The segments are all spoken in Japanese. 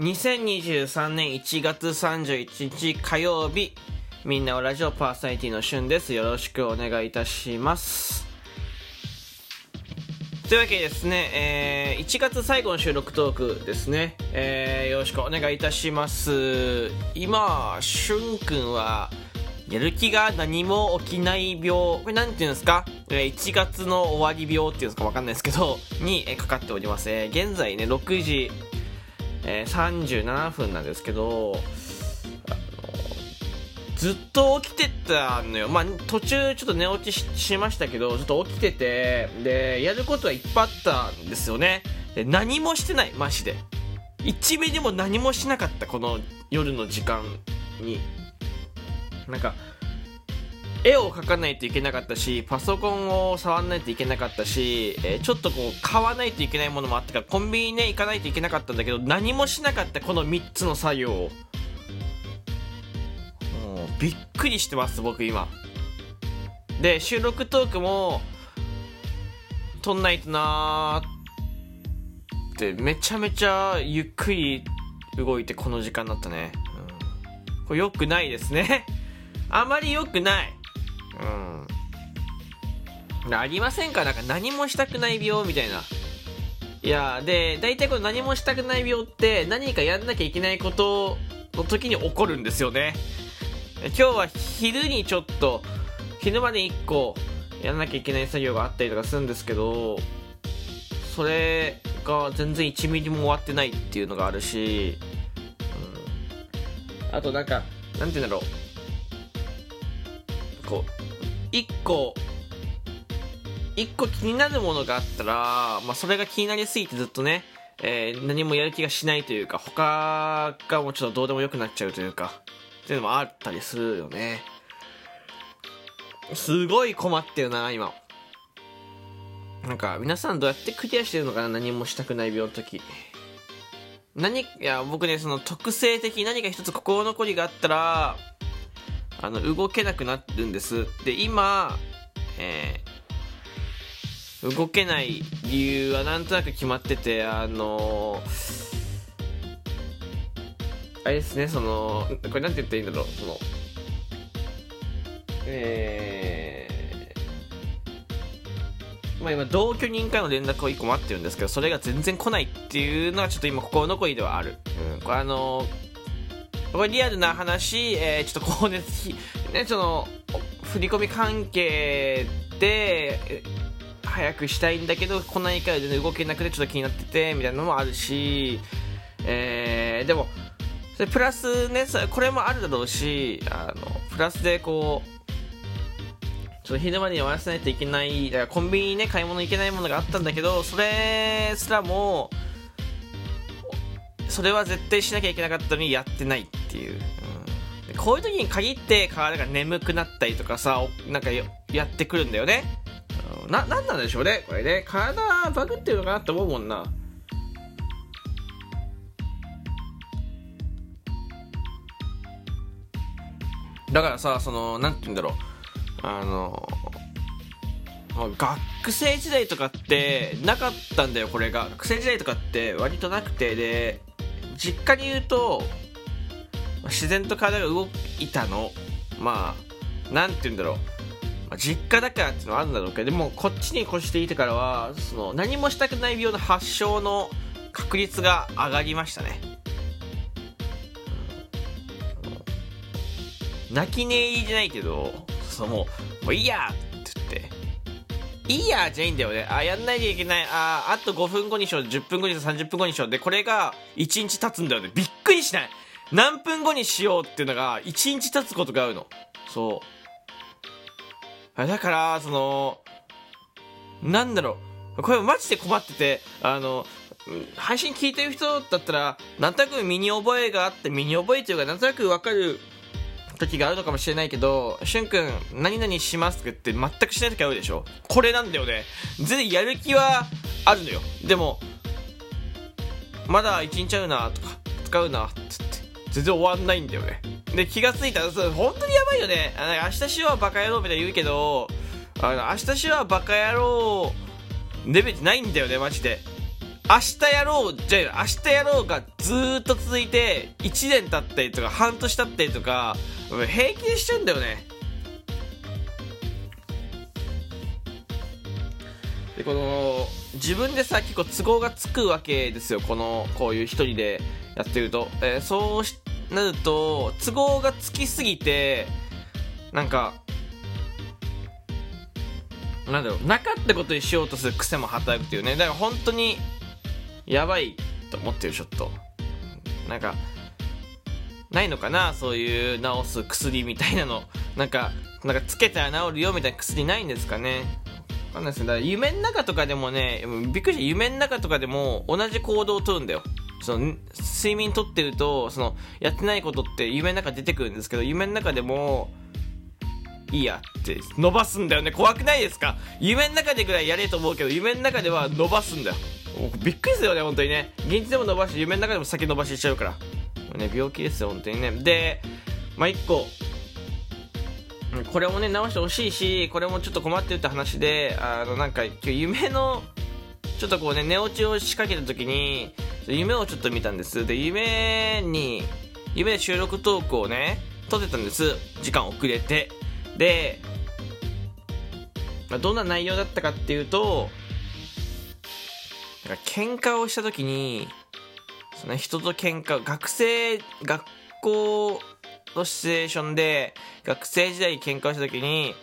2023年1月31日火曜日みんなをラジオパーソナリティのしゅんです。よろしくお願いいたします。というわけでですね、えー、1月最後の収録トークですね、えー、よろしくお願いいたします。今しゅんくんはやる気が何も起きない病。これなんていうんですか？1月の終わり病っていうんですか？わかんないですけどにかかっております。現在ね6時、えー、37分なんですけどずっと起きてたのよ。まあ、途中ちょっと寝落ちしましたけど、ずっと起きてて、で、やることはいっぱいあったんですよね。で、何もしてない、マジで。1ミリも何もしなかった、この夜の時間に。なんか、絵を描かないといけなかったし、パソコンを触らないといけなかったし、えー、ちょっとこう、買わないといけないものもあったから、コンビニね、行かないといけなかったんだけど、何もしなかったこの3つの作業を。もう、びっくりしてます、僕今。で、収録トークも、撮んないとなーって、めちゃめちゃゆっくり動いてこの時間だったね。うん、これ良くないですね。あまり良くない。うん。ありませんか？なんか何もしたくない病みたいな。いや、で、大体この何もしたくない病って何かやんなきゃいけないことの時に起こるんですよね。今日は昼にちょっと、昼まで1個やんなきゃいけない作業があったりとかするんですけど、それが全然1ミリも終わってないっていうのがあるし、うん、あとなんか、なんて言うんだろう。こう、一個、一個気になるものがあったら、まあ、それが気になりすぎてずっとね、えー、何もやる気がしないというか、他がもうちょっとどうでもよくなっちゃうというか、っていうのもあったりするよね。すごい困ってるな、今。なんか、皆さんどうやってクリアしてるのかな何もしたくない病の時。何、いや、僕ね、その特性的に何か一つ心残りがあったら、あの動けなくなるんです。で今、えー、動けない理由はなんとなく決まっててあのあれですねそのこれなんて言ったらいいんだろうそのえー、まあ今同居人からの連絡を1個待ってるんですけどそれが全然来ないっていうのはちょっと今心残りではある、うん、これあのーこれリアルな話、えー、ちょっと光熱費、ね、その、振り込み関係で、早くしたいんだけど、来ないから全然動けなくてちょっと気になってて、みたいなのもあるし、えー、でも、それプラスね、これもあるだろうし、あの、プラスでこう、ちょっと昼までに終わらせないといけない、だからコンビニにね、買い物行けないものがあったんだけど、それすらも、それは絶対しなきゃいけなかったのにやってない。ていう、うん、こういう時に限って体が眠くなったりとかさなんかやってくるんだよね、うん、な何なんでしょうねこれね。体バグってるのかなって思うもんな。だからさそのなんて言うんだろう。あの学生時代とかってなかったんだよこれが。学生時代とかって割となくて。で実家に言うと自然と体が動いたのまあなんて言うんだろう、まあ、実家だからっていうのはあるんだろうけどでもこっちに越していてからはその何もしたくない病の発症の確率が上がりましたね、泣き寝入りじゃないけどそのもうもういいやって言っていいやじゃいいんだよね。あ、やんないといけない。あ、あと5分後にしよう。10分後にしよう。30分後にしよう。で、これが1日経つんだよね。びっくりしない。何分後にしようっていうのが1日経つことがあるの。そう。だから、その、なんだろう。これマジで困ってて、あの、配信聞いてる人だったら、なんとなく身に覚えがあって、身に覚えていうか、なんとなくわかる時があるのかもしれないけど、しゅんくん、何々しますって言って全くしない時あるでしょこれなんだよね。全然やる気はあるのよ。でも、まだ1日あるなとか、使うなってって、全然終わんないんだよね。で、気がついたら、それ本当にやばいよね。あの明日しようバカ野郎みたいな言うけど、あの、明日しようバカ野郎レベルないんだよね、マジで。明日やろうじゃあ明日やろうがずーっと続いて1年経ったりとか半年経ったりとか平気でしちゃうんだよねでこの自分でさ結構都合がつくわけですよこのこういう一人でやってると、えーそうしなると都合がつきすぎてなんかなんだろうなかったことにしようとする癖も働くっていうね。だから本当にやばいと思ってるちょっと。なんかないのかなそういう治す薬みたいなの。なんかなんかつけたら治るよみたいな薬ないんですかね。かんないですね。だから夢の中とかでもねびっくりした。夢の中とかでも同じ行動をとるんだよ。その睡眠とってるとそのやってないことって夢の中出てくるんですけど夢の中でもいいやって伸ばすんだよね。怖くないですか？夢の中でぐらいやれと思うけど夢の中では伸ばすんだよ。びっくりするよね本当にね。現実でも伸ばして夢の中でも先伸ばししちゃうから。ね病気ですよ本当にね。でまあ1個。これもね直してほしいしこれもちょっと困ってるって話であのなんか今日夢のちょっとこうね寝落ちを仕掛けた時に夢をちょっと見たんです。で夢に夢で収録トークをね撮ってたんです。時間遅れて。で、まあ、どんな内容だったかっていうとなんか喧嘩をした時にその人と喧嘩学生学校のシチュエーションで学生時代喧嘩をした時に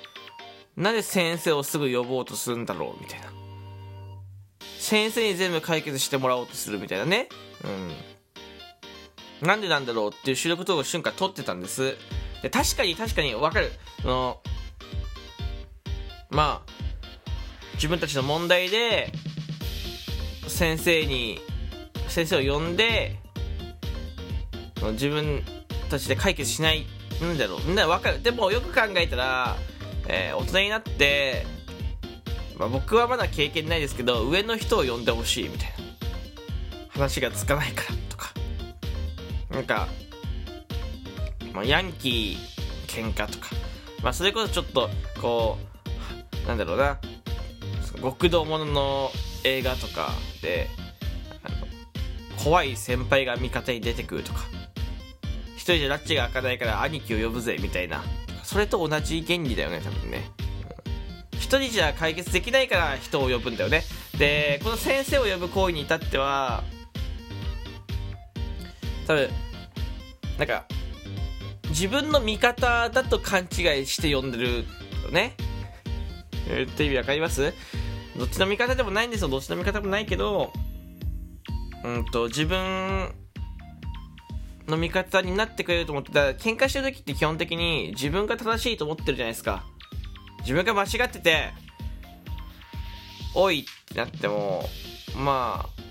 なぜ先生をすぐ呼ぼうとするんだろうみたいな。先生に全部解決してもらおうとするみたいなね。うん。なんでなんだろうっていう収録動画瞬間撮ってたんです。で確かに確かに分かる。そのまあ自分たちの問題で先生に先生を呼んで自分たちで解決しないんだろう。みんな分かる。でもよく考えたら、えー、大人になって、まあ、僕はまだ経験ないですけど上の人を呼んでほしいみたいな。話がつかないからとか。なんか、まあ、ヤンキー喧嘩とか、まあ、それこそちょっとこうなんだろうな。極道ものの映画とかで怖い先輩が味方に出てくるとか。一人じゃ拉致が開かないから兄貴を呼ぶぜみたいな。それと同じ原理だよね多分ね。人じゃ解決できないから人を呼ぶんだよね。でこの先生を呼ぶ行為に至っては多分なんか自分の味方だと勘違いして呼んでるよね。え、って意味わかります？どっちの味方でもないんですよ。どっちの味方でもないけどうんと自分の味方になってくれると思ってた喧嘩してる時って基本的に自分が正しいと思ってるじゃないですか。自分が間違ってておいってなってもまあ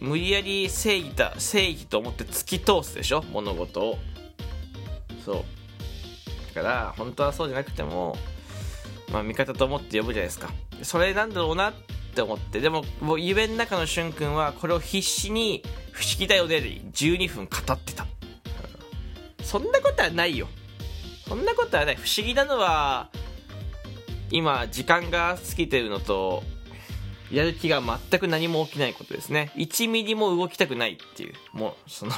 無理やり正義だ正義と思って突き通すでしょ？物事を。そう。だから本当はそうじゃなくてもまあ味方と思って呼ぶじゃないですか。それなんだろうなって思ってでももう夢の中のしゅんくんはこれを必死に「不思議だよね」で12分語ってた。そんなことはないよ。そんなことはない。不思議なのは今時間が過ぎてるのとやる気が全く何も起きないことですね。1ミリも動きたくないっていう。もうその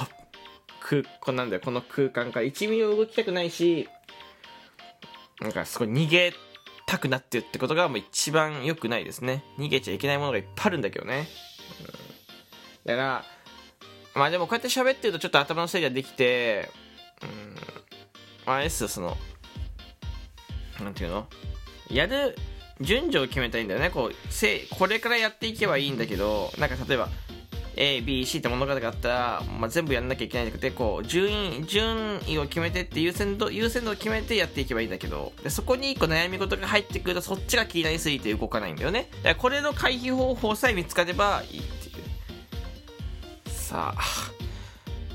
空こなんだよこの空間から。1ミリも動きたくないしなんかすごい逃げたくなってるってことがもう一番良くないですね。逃げちゃいけないものがいっぱいあるんだけどね、うん、だからまあでもこうやって喋ってるとちょっと頭の整理ができてうん。あれですよそのなんていうの？やる順序を決めたいんだよね。こうせこれからやっていけばいいんだけどなんか例えば ABC って物語があったら、まあ、全部やんなきゃいけないじゃなくてこう順位順位を決めてって優先度優先度を決めてやっていけばいいんだけどでそこに1個悩み事が入ってくるとそっちが気になりすぎて動かないんだよね。だからこれの回避方法さえ見つかればいいっていう。さあ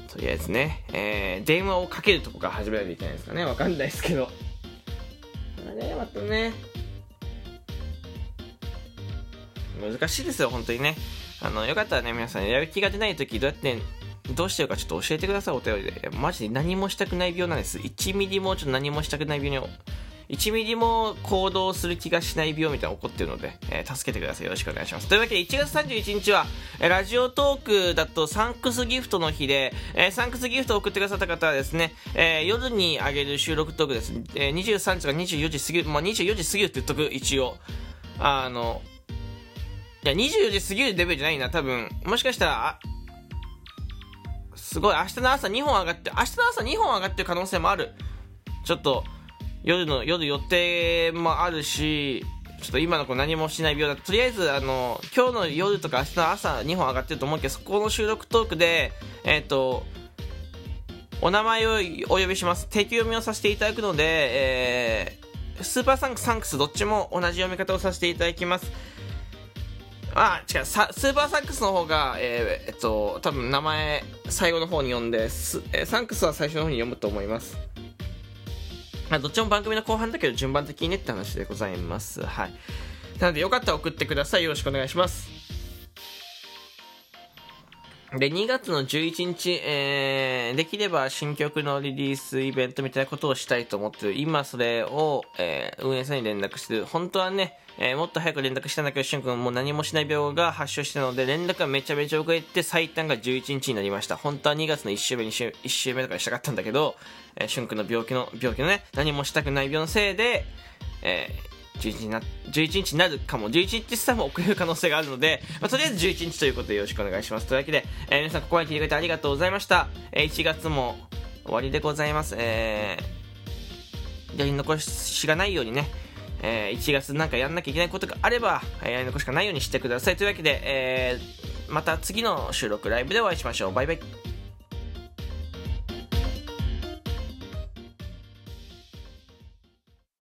とりあえずね、えー、電話をかけるとこから始めないといけないですかね。わかんないですけど。あれまたね。難しいですよ本当にね。あのよかったらね皆さんやる気が出ない時どうやってどうしてるかちょっと教えてくださいお便りで。マジで何もしたくない病なんです。1ミリもちょっと何もしたくない病に1ミリも行動する気がしない病みたいなの起こってるので、えー、助けてください。よろしくお願いします。というわけで、1月31日は、え、ラジオトークだとサンクスギフトの日で、えー、サンクスギフトを送ってくださった方はですね、えー、夜に上げる収録トークです。えー、23時から24時過ぎる、まあ、24時過ぎるって言っとく、一応。あの、いや、24時過ぎるレベルじゃないな、多分。もしかしたら、すごい、明日の朝2本上がって、明日の朝2本上がってる可能性もある。ちょっと、夜の、夜予定もあるし、ちょっと今の子何もしない病だとりあえず、あの、今日の夜とか明日の朝2本上がってると思うけど、そこの収録トークで、えっ、ー、と、お名前をお呼びします。提供読みをさせていただくので、えー、 Super Thanks、Thanks、どっちも同じ読み方をさせていただきます。あ、違う、 Super Thanks の方が、えー、えっと、多分名前、最後の方に読んで、えー、 Thanks は最初の方に読むと思います。まあ、どっちも番組の後半だけど順番的にねって話でございます。はい。なのでよかったら送ってください。よろしくお願いします。で、2月の11日、えー、できれば新曲のリリースイベントみたいなことをしたいと思ってる。今それを、えー、運営さんに連絡してる。本当はね、えー、もっと早く連絡したんだけど、しゅんくんもう何もしない病が発症したので、連絡がめちゃめちゃ遅れて、最短が11日になりました。本当は2月の1週目、2週 ,1 週目とかにしたかったんだけど、えー、しゅんくんの病気の、病気のね、何もしたくない病のせいで、えー、11日にな、11日になるかも、11日さえも遅れる可能性があるので、まあ、とりあえず11日ということでよろしくお願いします。というわけで、えー、皆さんここまで聞いてくれてありがとうございました。えー、1月も終わりでございます。えー、やり残しがないようにね、えー、1月なんかやんなきゃいけないことがあれば、やり残しがないようにしてください。というわけで、えー、また次の収録ライブでお会いしましょう。バイバイ。